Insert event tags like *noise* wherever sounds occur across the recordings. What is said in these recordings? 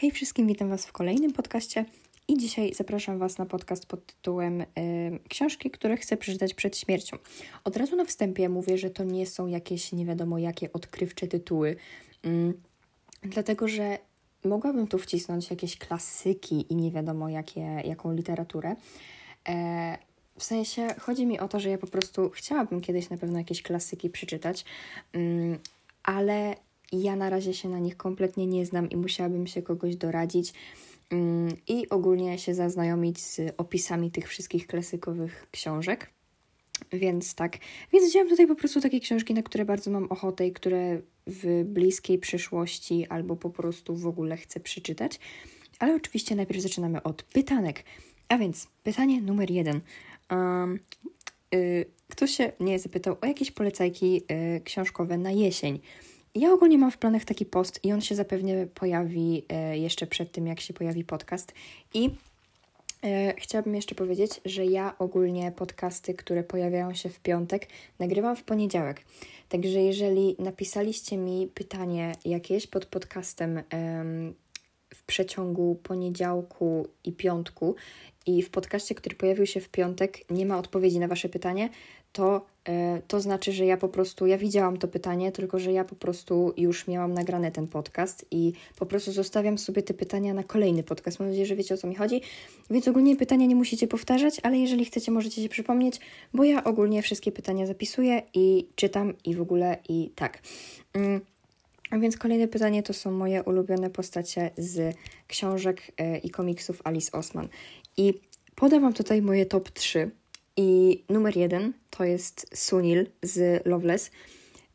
Hej wszystkim, witam Was w kolejnym podcaście i dzisiaj zapraszam Was na podcast pod tytułem y, Książki, które chcę przeczytać przed śmiercią. Od razu na wstępie mówię, że to nie są jakieś nie wiadomo jakie odkrywcze tytuły, y, dlatego że mogłabym tu wcisnąć jakieś klasyki i nie wiadomo jakie, jaką literaturę. E, w sensie chodzi mi o to, że ja po prostu chciałabym kiedyś na pewno jakieś klasyki przeczytać, mm, ale ja na razie się na nich kompletnie nie znam i musiałabym się kogoś doradzić mm, i ogólnie się zaznajomić z opisami tych wszystkich klasykowych książek. Więc tak, więc wziąłem tutaj po prostu takie książki, na które bardzo mam ochotę i które w bliskiej przyszłości albo po prostu w ogóle chcę przeczytać. Ale oczywiście najpierw zaczynamy od pytanek. A więc pytanie numer jeden. Um, się mnie zapytał o jakieś polecajki y, książkowe na jesień. Ja ogólnie mam w planach taki post i on się zapewne pojawi y, jeszcze przed tym, jak się pojawi podcast. I chciałabym jeszcze powiedzieć, że ja ogólnie podcasty, które pojawiają się w piątek, nagrywam w poniedziałek. Także jeżeli napisaliście mi pytanie jakieś pod podcastem w przeciągu poniedziałku i piątku i w podcaście, który pojawił się w piątek, nie ma odpowiedzi na Wasze pytanie, to, yy, to znaczy, że ja po prostu, ja widziałam to pytanie, tylko że ja po prostu już miałam nagrane ten podcast i po prostu zostawiam sobie te pytania na kolejny podcast. Mam nadzieję, że wiecie o co mi chodzi. Więc ogólnie pytania nie musicie powtarzać, ale jeżeli chcecie, możecie się przypomnieć, bo ja ogólnie wszystkie pytania zapisuję i czytam i w ogóle i tak. Yy. A więc kolejne pytanie to są moje ulubione postacie z książek yy, i komiksów Alice Osman. I podam Wam tutaj moje top 3. I numer jeden to jest Sunil z Loveless.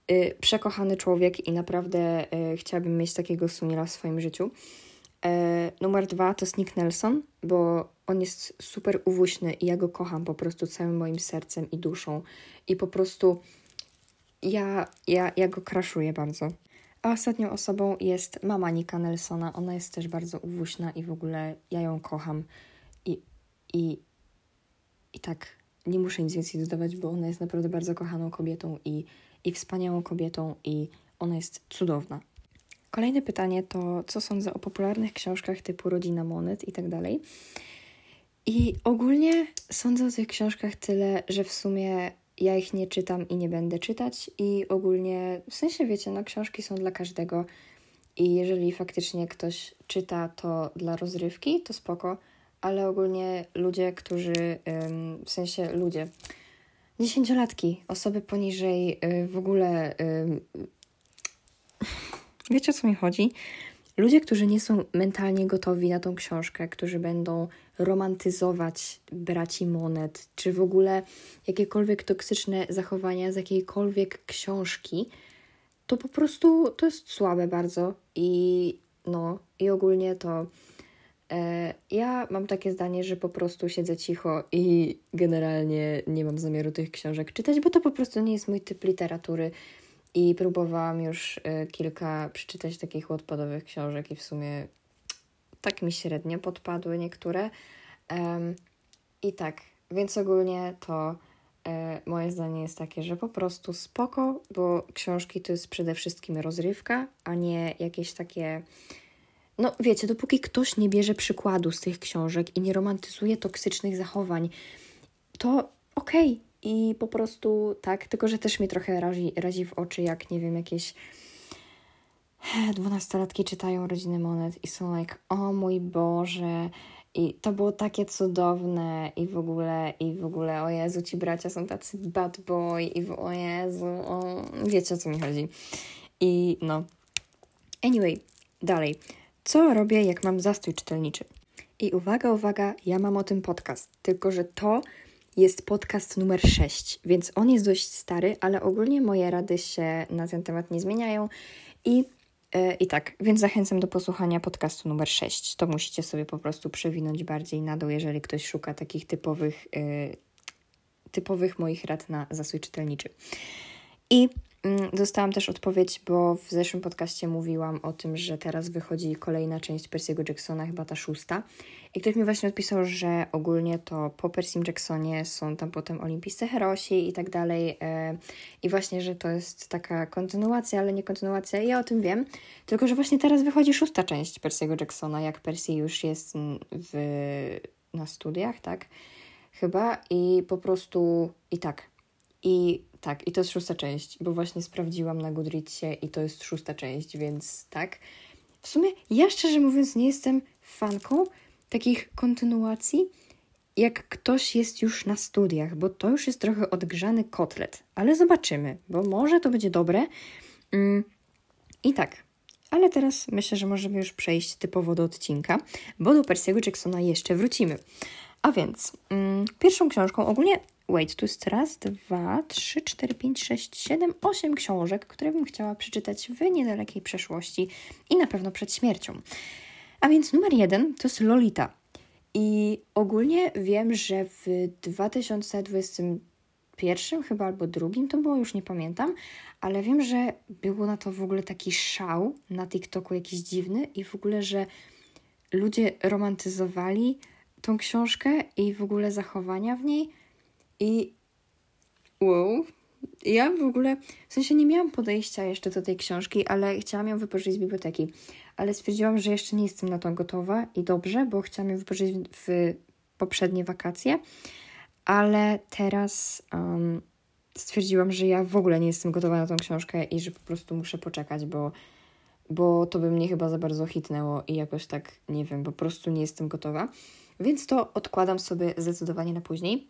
Yy, przekochany człowiek i naprawdę yy, chciałabym mieć takiego Sunila w swoim życiu. Yy, numer dwa to jest Nick Nelson, bo on jest super uwuśny i ja go kocham po prostu całym moim sercem i duszą. I po prostu ja, ja, ja go kraszuję bardzo. A ostatnią osobą jest mama Nika Nelsona. Ona jest też bardzo uwuśna i w ogóle ja ją kocham. I, i, i tak nie muszę nic więcej dodawać, bo ona jest naprawdę bardzo kochaną kobietą i, i wspaniałą kobietą i ona jest cudowna. Kolejne pytanie to, co sądzę o popularnych książkach typu Rodzina Monet i tak dalej. I ogólnie sądzę o tych książkach tyle, że w sumie ja ich nie czytam i nie będę czytać i ogólnie, w sensie wiecie, no książki są dla każdego i jeżeli faktycznie ktoś czyta to dla rozrywki, to spoko, ale ogólnie ludzie, którzy, w sensie ludzie, dziesięciolatki, osoby poniżej y, w ogóle, wiecie o co mi chodzi? Ludzie, którzy nie są mentalnie gotowi na tą książkę, którzy będą romantyzować braci monet, czy w ogóle jakiekolwiek toksyczne zachowania z jakiejkolwiek książki, to po prostu to jest słabe bardzo i no, i ogólnie to ja mam takie zdanie, że po prostu siedzę cicho i generalnie nie mam zamiaru tych książek czytać, bo to po prostu nie jest mój typ literatury i próbowałam już y, kilka przeczytać takich odpadowych książek i w sumie tak mi średnio podpadły niektóre. I tak, więc ogólnie to e, moje zdanie jest takie, że po prostu spoko, bo książki to jest przede wszystkim rozrywka, a nie jakieś takie. No wiecie, dopóki ktoś nie bierze przykładu z tych książek i nie romantyzuje toksycznych zachowań, to okej, okay, i po prostu tak, tylko że też mi trochę razi, razi w oczy, jak nie wiem, jakieś dwunastolatki czytają Rodziny Monet i są like, o mój Boże, i to było takie cudowne i w ogóle, i w ogóle, o Jezu, ci bracia są tacy bad boy i w, o Jezu, o... wiecie o co mi chodzi. I no. Anyway, dalej. Co robię, jak mam zastój czytelniczy? I uwaga, uwaga, ja mam o tym podcast, tylko że to jest podcast numer 6, więc on jest dość stary, ale ogólnie moje rady się na ten temat nie zmieniają i e, i tak, więc zachęcam do posłuchania podcastu numer 6. To musicie sobie po prostu przewinąć bardziej na dół, jeżeli ktoś szuka takich typowych, yy, typowych moich rad na zasój czytelniczy. I dostałam też odpowiedź, bo w zeszłym podcaście mówiłam o tym, że teraz wychodzi kolejna część Percy'ego Jacksona, chyba ta szósta. I ktoś mi właśnie odpisał, że ogólnie to po Percym Jacksonie są tam potem olimpijscy herosi i tak dalej. E, I właśnie, że to jest taka kontynuacja, ale nie kontynuacja. Ja o tym wiem. Tylko, że właśnie teraz wychodzi szósta część Percy'ego Jacksona, jak Percy już jest w, na studiach, tak? Chyba. I po prostu i tak. I tak, i to jest szósta część, bo właśnie sprawdziłam na Goodreadsie i to jest szósta część, więc tak. W sumie ja szczerze mówiąc nie jestem fanką takich kontynuacji, jak ktoś jest już na studiach, bo to już jest trochę odgrzany kotlet, ale zobaczymy, bo może to będzie dobre. Mm, I tak, ale teraz myślę, że możemy już przejść typowo do odcinka, bo do Percy'ego Jacksona jeszcze wrócimy. A więc, mm, pierwszą książką ogólnie Wait, tu jest raz, dwa, trzy, cztery, pięć, sześć, siedem, osiem książek, które bym chciała przeczytać w niedalekiej przeszłości i na pewno przed śmiercią. A więc numer jeden to jest Lolita. I ogólnie wiem, że w 2021 chyba albo drugim to było, już nie pamiętam, ale wiem, że było na to w ogóle taki szał na TikToku jakiś dziwny i w ogóle, że ludzie romantyzowali tą książkę i w ogóle zachowania w niej i wow, ja w ogóle, w sensie nie miałam podejścia jeszcze do tej książki, ale chciałam ją wypożyczyć z biblioteki. Ale stwierdziłam, że jeszcze nie jestem na to gotowa i dobrze, bo chciałam ją wypożyczyć w poprzednie wakacje, ale teraz um, stwierdziłam, że ja w ogóle nie jestem gotowa na tą książkę i że po prostu muszę poczekać, bo, bo to by mnie chyba za bardzo hitnęło i jakoś tak, nie wiem, po prostu nie jestem gotowa. Więc to odkładam sobie zdecydowanie na później.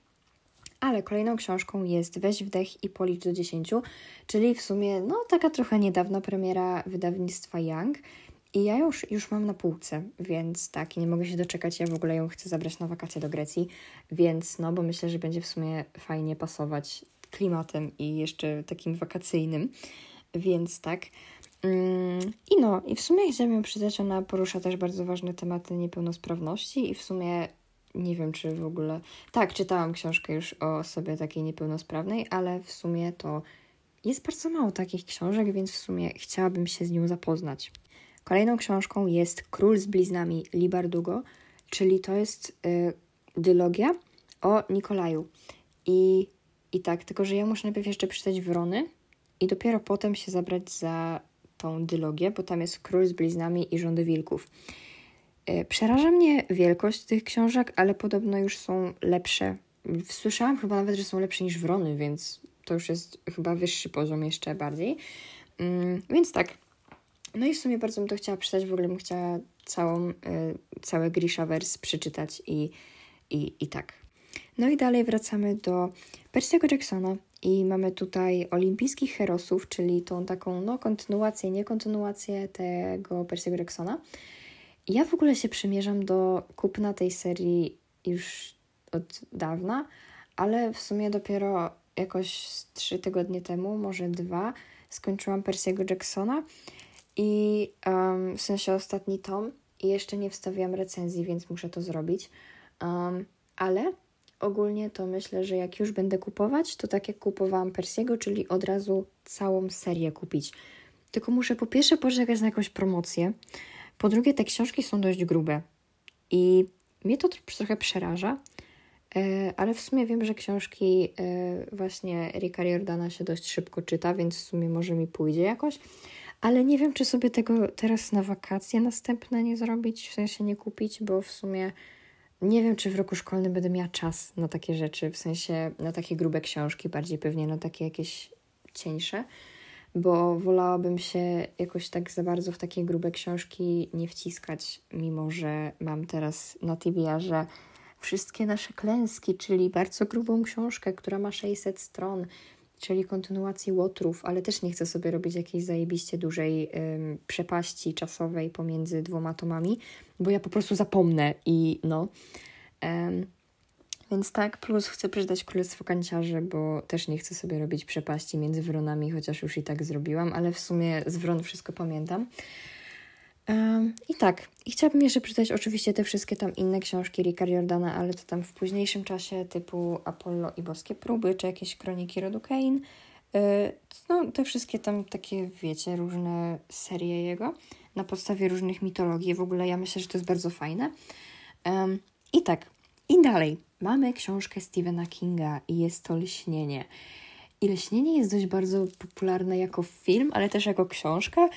Ale kolejną książką jest Weź wdech i policz do 10, czyli w sumie no taka trochę niedawna premiera wydawnictwa Young. I ja już, już mam na półce, więc tak, nie mogę się doczekać. Ja w ogóle ją chcę zabrać na wakacje do Grecji, więc no, bo myślę, że będzie w sumie fajnie pasować klimatem i jeszcze takim wakacyjnym, więc tak. Mm, I no, i w sumie chciałabym ją przeczytać, ona porusza też bardzo ważne tematy niepełnosprawności i w sumie nie wiem, czy w ogóle. Tak, czytałam książkę już o osobie takiej niepełnosprawnej, ale w sumie to jest bardzo mało takich książek, więc w sumie chciałabym się z nią zapoznać. Kolejną książką jest Król z bliznami Libardugo, czyli to jest y, dylogia o Nikolaju. I, I tak, tylko że ja muszę najpierw jeszcze przeczytać Wrony i dopiero potem się zabrać za tą dylogię, bo tam jest Król z bliznami i Rządy Wilków. E, przeraża mnie wielkość tych książek, ale podobno już są lepsze. Słyszałam chyba nawet, że są lepsze niż Wrony, więc to już jest chyba wyższy poziom jeszcze bardziej. Mm, więc tak. No i w sumie bardzo bym to chciała przeczytać. W ogóle bym chciała całą, y, całe Grishaverse przeczytać i, i, i tak. No i dalej wracamy do Percy'ego Jacksona i mamy tutaj olimpijskich herosów, czyli tą taką no, kontynuację, nie kontynuację tego Percy'ego Jacksona. Ja w ogóle się przymierzam do kupna tej serii już od dawna, ale w sumie dopiero jakoś trzy tygodnie temu, może dwa, skończyłam Percy'ego Jacksona i um, w sensie ostatni tom i jeszcze nie wstawiłam recenzji, więc muszę to zrobić. Um, ale ogólnie to myślę, że jak już będę kupować, to tak jak kupowałam Persiego, czyli od razu całą serię kupić. Tylko muszę po pierwsze poczekać na jakąś promocję, po drugie, te książki są dość grube i mnie to trochę przeraża, e, ale w sumie wiem, że książki e, właśnie Ricka Jordana się dość szybko czyta, więc w sumie może mi pójdzie jakoś. Ale nie wiem, czy sobie tego teraz na wakacje następne nie zrobić, w sensie nie kupić, bo w sumie nie wiem, czy w roku szkolnym będę miała czas na takie rzeczy, w sensie na takie grube książki, bardziej pewnie na takie jakieś cieńsze bo wolałabym się jakoś tak za bardzo w takie grube książki nie wciskać, mimo że mam teraz na TBR-ze wszystkie nasze klęski, czyli bardzo grubą książkę, która ma 600 stron, czyli kontynuacji Łotrów, ale też nie chcę sobie robić jakiejś zajebiście dużej ym, przepaści czasowej pomiędzy dwoma tomami, bo ja po prostu zapomnę i no. Ym, więc tak, plus chcę przeczytać Królestwo Kanciarzy, bo też nie chcę sobie robić przepaści między wronami, chociaż już i tak zrobiłam, ale w sumie z wron wszystko pamiętam. I tak, i chciałabym jeszcze przeczytać oczywiście te wszystkie tam inne książki Ricka Jordana, ale to tam w późniejszym czasie, typu Apollo i Boskie Próby, czy jakieś kroniki rodu Kane. no, te wszystkie tam takie, wiecie, różne serie jego na podstawie różnych mitologii. W ogóle ja myślę, że to jest bardzo fajne. I tak, i dalej. Mamy książkę Stephena Kinga i jest to Lśnienie. I Lśnienie jest dość bardzo popularne jako film, ale też jako książka.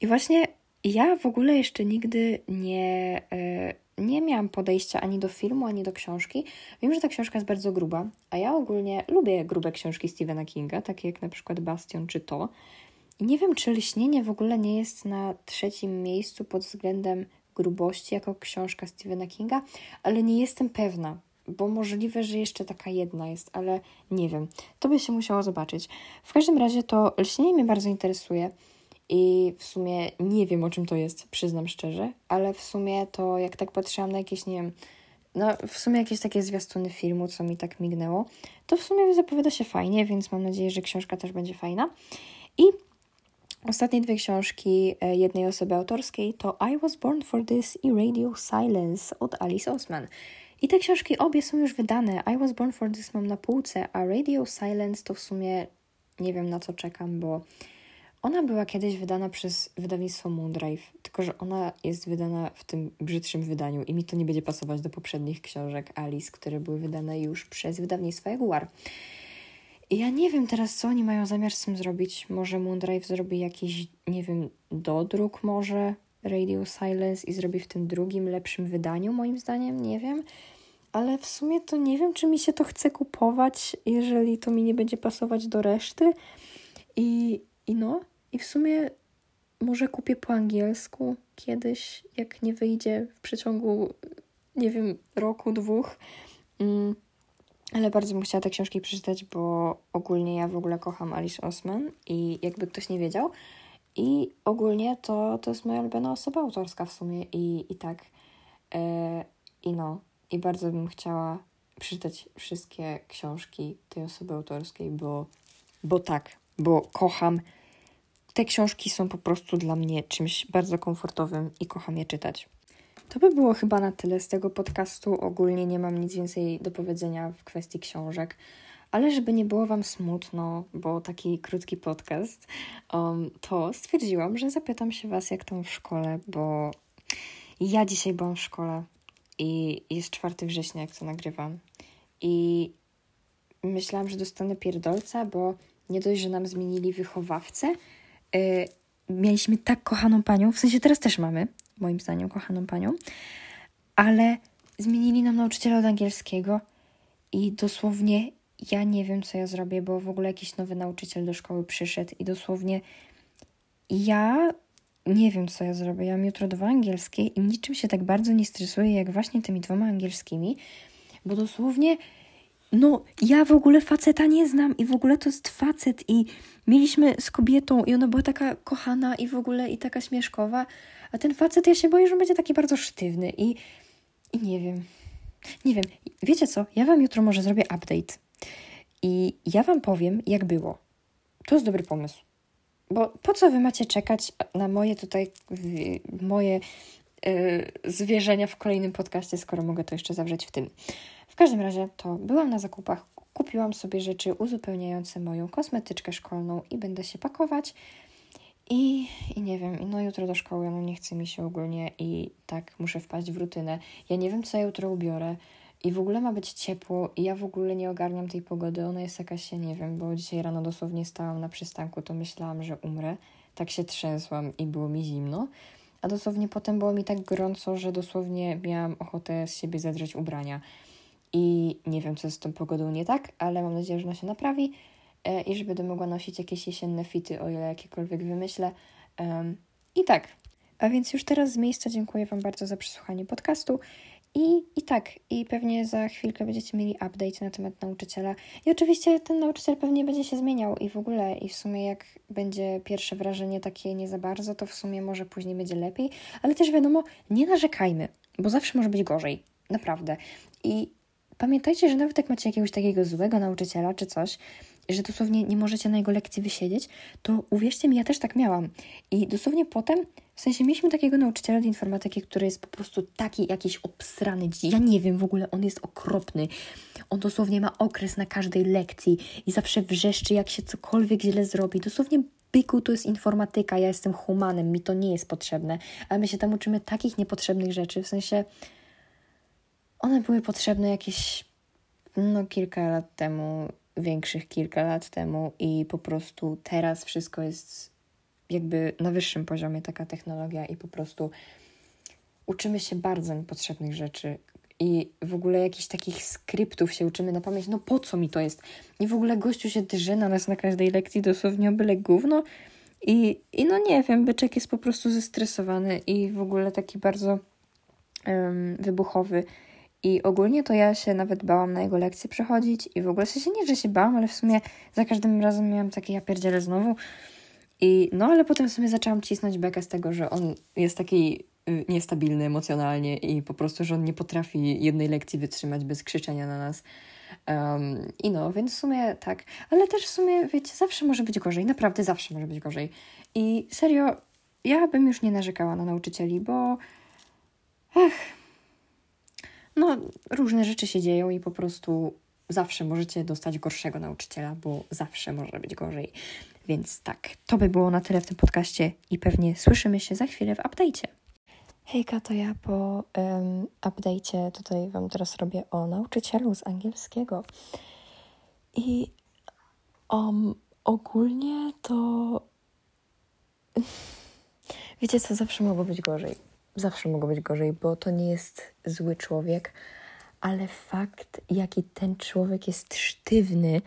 I właśnie ja w ogóle jeszcze nigdy nie, e, nie miałam podejścia ani do filmu, ani do książki. Wiem, że ta książka jest bardzo gruba, a ja ogólnie lubię grube książki Stephena Kinga, takie jak na przykład Bastion czy to. Nie wiem, czy Lśnienie w ogóle nie jest na trzecim miejscu pod względem grubości jako książka Stephena Kinga, ale nie jestem pewna, bo możliwe, że jeszcze taka jedna jest, ale nie wiem. To by się musiało zobaczyć. W każdym razie to Lśnienie mnie bardzo interesuje i w sumie nie wiem, o czym to jest, przyznam szczerze, ale w sumie to jak tak patrzyłam na jakieś, nie wiem, no w sumie jakieś takie zwiastuny filmu, co mi tak mignęło, to w sumie zapowiada się fajnie, więc mam nadzieję, że książka też będzie fajna. I Ostatnie dwie książki e, jednej osoby autorskiej to I Was Born for This i Radio Silence od Alice Osman. I te książki obie są już wydane. I Was Born for This mam na półce, a Radio Silence to w sumie nie wiem na co czekam, bo ona była kiedyś wydana przez wydawnictwo Moondrive, tylko że ona jest wydana w tym brzydszym wydaniu i mi to nie będzie pasować do poprzednich książek Alice, które były wydane już przez wydawnictwo Jaguar. I ja nie wiem teraz, co oni mają zamiar z tym zrobić. Może Moondrive zrobi jakiś, nie wiem, dodruk może Radio Silence i zrobi w tym drugim, lepszym wydaniu, moim zdaniem, nie wiem. Ale w sumie to nie wiem, czy mi się to chce kupować, jeżeli to mi nie będzie pasować do reszty. I, i no, i w sumie może kupię po angielsku kiedyś, jak nie wyjdzie w przeciągu, nie wiem, roku, dwóch. Mm ale bardzo bym chciała te książki przeczytać, bo ogólnie ja w ogóle kocham Alice Osman i jakby ktoś nie wiedział. I ogólnie to, to jest moja ulubiona osoba autorska w sumie i, i tak. Yy, I no, i bardzo bym chciała przeczytać wszystkie książki tej osoby autorskiej, bo, bo tak, bo kocham. Te książki są po prostu dla mnie czymś bardzo komfortowym i kocham je czytać. To by było chyba na tyle z tego podcastu. Ogólnie nie mam nic więcej do powiedzenia w kwestii książek. Ale żeby nie było Wam smutno, bo taki krótki podcast, um, to stwierdziłam, że zapytam się Was, jak tam w szkole, bo ja dzisiaj byłam w szkole i jest 4 września, jak to nagrywam. I myślałam, że dostanę pierdolca, bo nie dość, że nam zmienili wychowawcę, mieliśmy tak kochaną panią, w sensie teraz też mamy, moim zdaniem, kochaną panią, ale zmienili nam nauczyciela od angielskiego i dosłownie ja nie wiem, co ja zrobię, bo w ogóle jakiś nowy nauczyciel do szkoły przyszedł i dosłownie ja nie wiem, co ja zrobię. Ja mam jutro dwa angielskie i niczym się tak bardzo nie stresuję, jak właśnie tymi dwoma angielskimi, bo dosłownie no, ja w ogóle faceta nie znam i w ogóle to jest facet i mieliśmy z kobietą i ona była taka kochana i w ogóle i taka śmieszkowa, a ten facet, ja się boję, że będzie taki bardzo sztywny i, i nie wiem. Nie wiem. Wiecie co? Ja wam jutro może zrobię update. I ja wam powiem, jak było. To jest dobry pomysł. Bo po co wy macie czekać na moje tutaj, moje yy, zwierzenia w kolejnym podcaście, skoro mogę to jeszcze zawrzeć w tym. Każdym razie to byłam na zakupach, kupiłam sobie rzeczy uzupełniające moją kosmetyczkę szkolną i będę się pakować. I, I nie wiem, no jutro do szkoły, no nie chce mi się ogólnie i tak muszę wpaść w rutynę. Ja nie wiem, co ja jutro ubiorę i w ogóle ma być ciepło i ja w ogóle nie ogarniam tej pogody. Ona jest jakaś, ja nie wiem, bo dzisiaj rano dosłownie stałam na przystanku, to myślałam, że umrę. Tak się trzęsłam i było mi zimno. A dosłownie potem było mi tak gorąco, że dosłownie miałam ochotę z siebie zadrzeć ubrania. I nie wiem, co z tą pogodą nie tak, ale mam nadzieję, że ona się naprawi. E, i że będę mogła nosić jakieś jesienne fity, o ile jakiekolwiek wymyślę. I tak. A więc już teraz z miejsca dziękuję Wam bardzo za przesłuchanie podcastu. I, I tak, i pewnie za chwilkę będziecie mieli update na temat nauczyciela. I oczywiście ten nauczyciel pewnie będzie się zmieniał i w ogóle, i w sumie jak będzie pierwsze wrażenie takie nie za bardzo, to w sumie może później będzie lepiej. Ale też wiadomo, nie narzekajmy, bo zawsze może być gorzej. Naprawdę. I pamiętajcie, że nawet jak macie jakiegoś takiego złego nauczyciela czy coś, że dosłownie nie możecie na jego lekcji wysiedzieć, to uwierzcie mi, ja też tak miałam. I dosłownie potem, w sensie mieliśmy takiego nauczyciela od informatyki, który jest po prostu taki jakiś obsrany. Ja nie wiem, w ogóle on jest okropny. On dosłownie ma okres na każdej lekcji i zawsze wrzeszczy, jak się cokolwiek źle zrobi. Dosłownie byku to jest informatyka, ja jestem humanem, mi to nie jest potrzebne. Ale my się tam uczymy takich niepotrzebnych rzeczy, w sensie one były potrzebne jakieś no kilka lat temu, większych kilka lat temu i po prostu teraz wszystko jest jakby na wyższym poziomie taka technologia i po prostu uczymy się bardzo niepotrzebnych rzeczy i w ogóle jakichś takich skryptów się uczymy na pamięć, no po co mi to jest? I w ogóle gościu się drze na nas na każdej lekcji, dosłownie o byle gówno i, i no nie wiem, byczek jest po prostu zestresowany i w ogóle taki bardzo um, wybuchowy i ogólnie to ja się nawet bałam na jego lekcje przechodzić i w ogóle w sensie nie, że się bałam, ale w sumie za każdym razem miałam takie ja pierdzielę znowu. I no, ale potem w sumie zaczęłam cisnąć bekę z tego, że on jest taki y, niestabilny emocjonalnie i po prostu, że on nie potrafi jednej lekcji wytrzymać bez krzyczenia na nas. Um, I no, więc w sumie tak. Ale też w sumie, wiecie, zawsze może być gorzej. Naprawdę zawsze może być gorzej. I serio, ja bym już nie narzekała na nauczycieli, bo... Ech, no, różne rzeczy się dzieją i po prostu zawsze możecie dostać gorszego nauczyciela, bo zawsze może być gorzej. Więc tak, to by było na tyle w tym podcaście i pewnie słyszymy się za chwilę w update'cie. Hejka, to ja po um, update'cie tutaj Wam teraz robię o nauczycielu z angielskiego. I um, ogólnie to... *laughs* Wiecie co, zawsze mogło być gorzej zawsze mogło być gorzej, bo to nie jest zły człowiek, ale fakt, jaki ten człowiek jest sztywny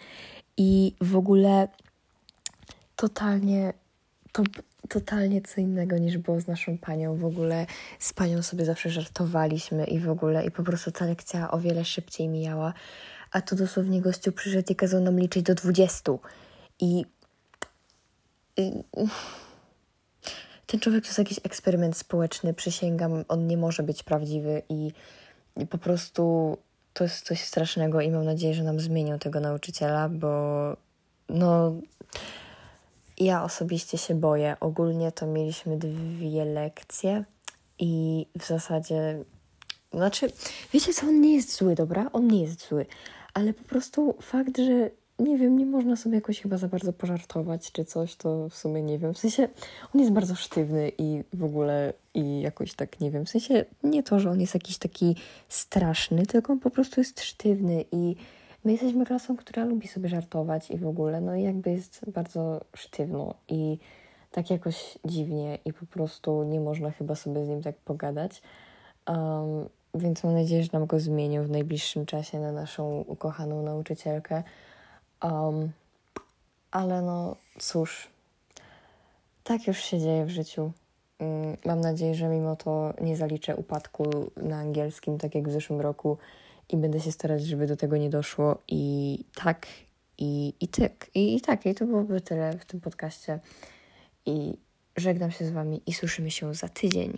i w ogóle totalnie, to totalnie co innego niż było z naszą panią. W ogóle z panią sobie zawsze żartowaliśmy i w ogóle i po prostu ta lekcja o wiele szybciej mijała, a tu dosłownie gościu przyszedł i kazał nam liczyć do dwudziestu i, i ten człowiek to jest jakiś eksperyment społeczny, przysięgam, on nie może być prawdziwy i, i po prostu to jest coś strasznego i mam nadzieję, że nam zmienią tego nauczyciela, bo no ja osobiście się boję. Ogólnie to mieliśmy dwie lekcje i w zasadzie znaczy, wiecie co, on nie jest zły, dobra? On nie jest zły, ale po prostu fakt, że nie wiem, nie można sobie jakoś chyba za bardzo pożartować czy coś, to w sumie nie wiem. W sensie on jest bardzo sztywny i w ogóle i jakoś tak nie wiem. W sensie nie to, że on jest jakiś taki straszny, tylko on po prostu jest sztywny i my jesteśmy klasą, która lubi sobie żartować i w ogóle, no i jakby jest bardzo sztywno i tak jakoś dziwnie i po prostu nie można chyba sobie z nim tak pogadać. Um, więc mam nadzieję, że nam go zmienią w najbliższym czasie na naszą ukochaną nauczycielkę. Um, ale no cóż, tak już się dzieje w życiu. Um, mam nadzieję, że mimo to nie zaliczę upadku na angielskim, tak jak w zeszłym roku, i będę się starać, żeby do tego nie doszło. I tak, i, i tak, i, i tak, i to byłoby tyle w tym podcaście. I żegnam się z Wami i słyszymy się za tydzień.